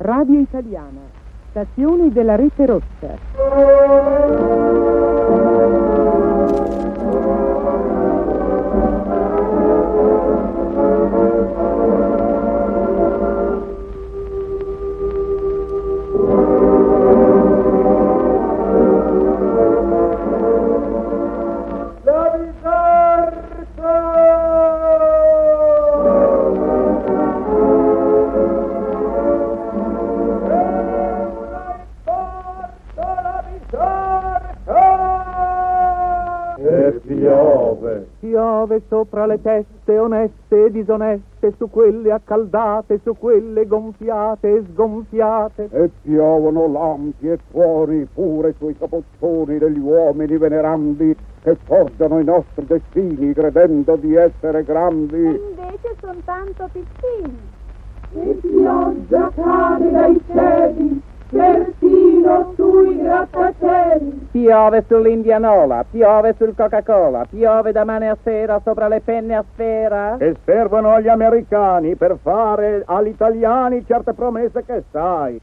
Radio Italiana, stazioni della rete rossa. E piove. Piove sopra le teste oneste e disoneste, su quelle accaldate, su quelle gonfiate e sgonfiate. E piovono lampi e fuori pure sui capozzoni degli uomini venerandi che forgiano i nostri destini credendo di essere grandi. Invece sono tanto piccini. E pioggia Piove sull'Indianola, piove sul Coca-Cola, piove da mane a sera sopra le penne a sfera. Che servono agli americani per fare agli italiani certe promesse che sai.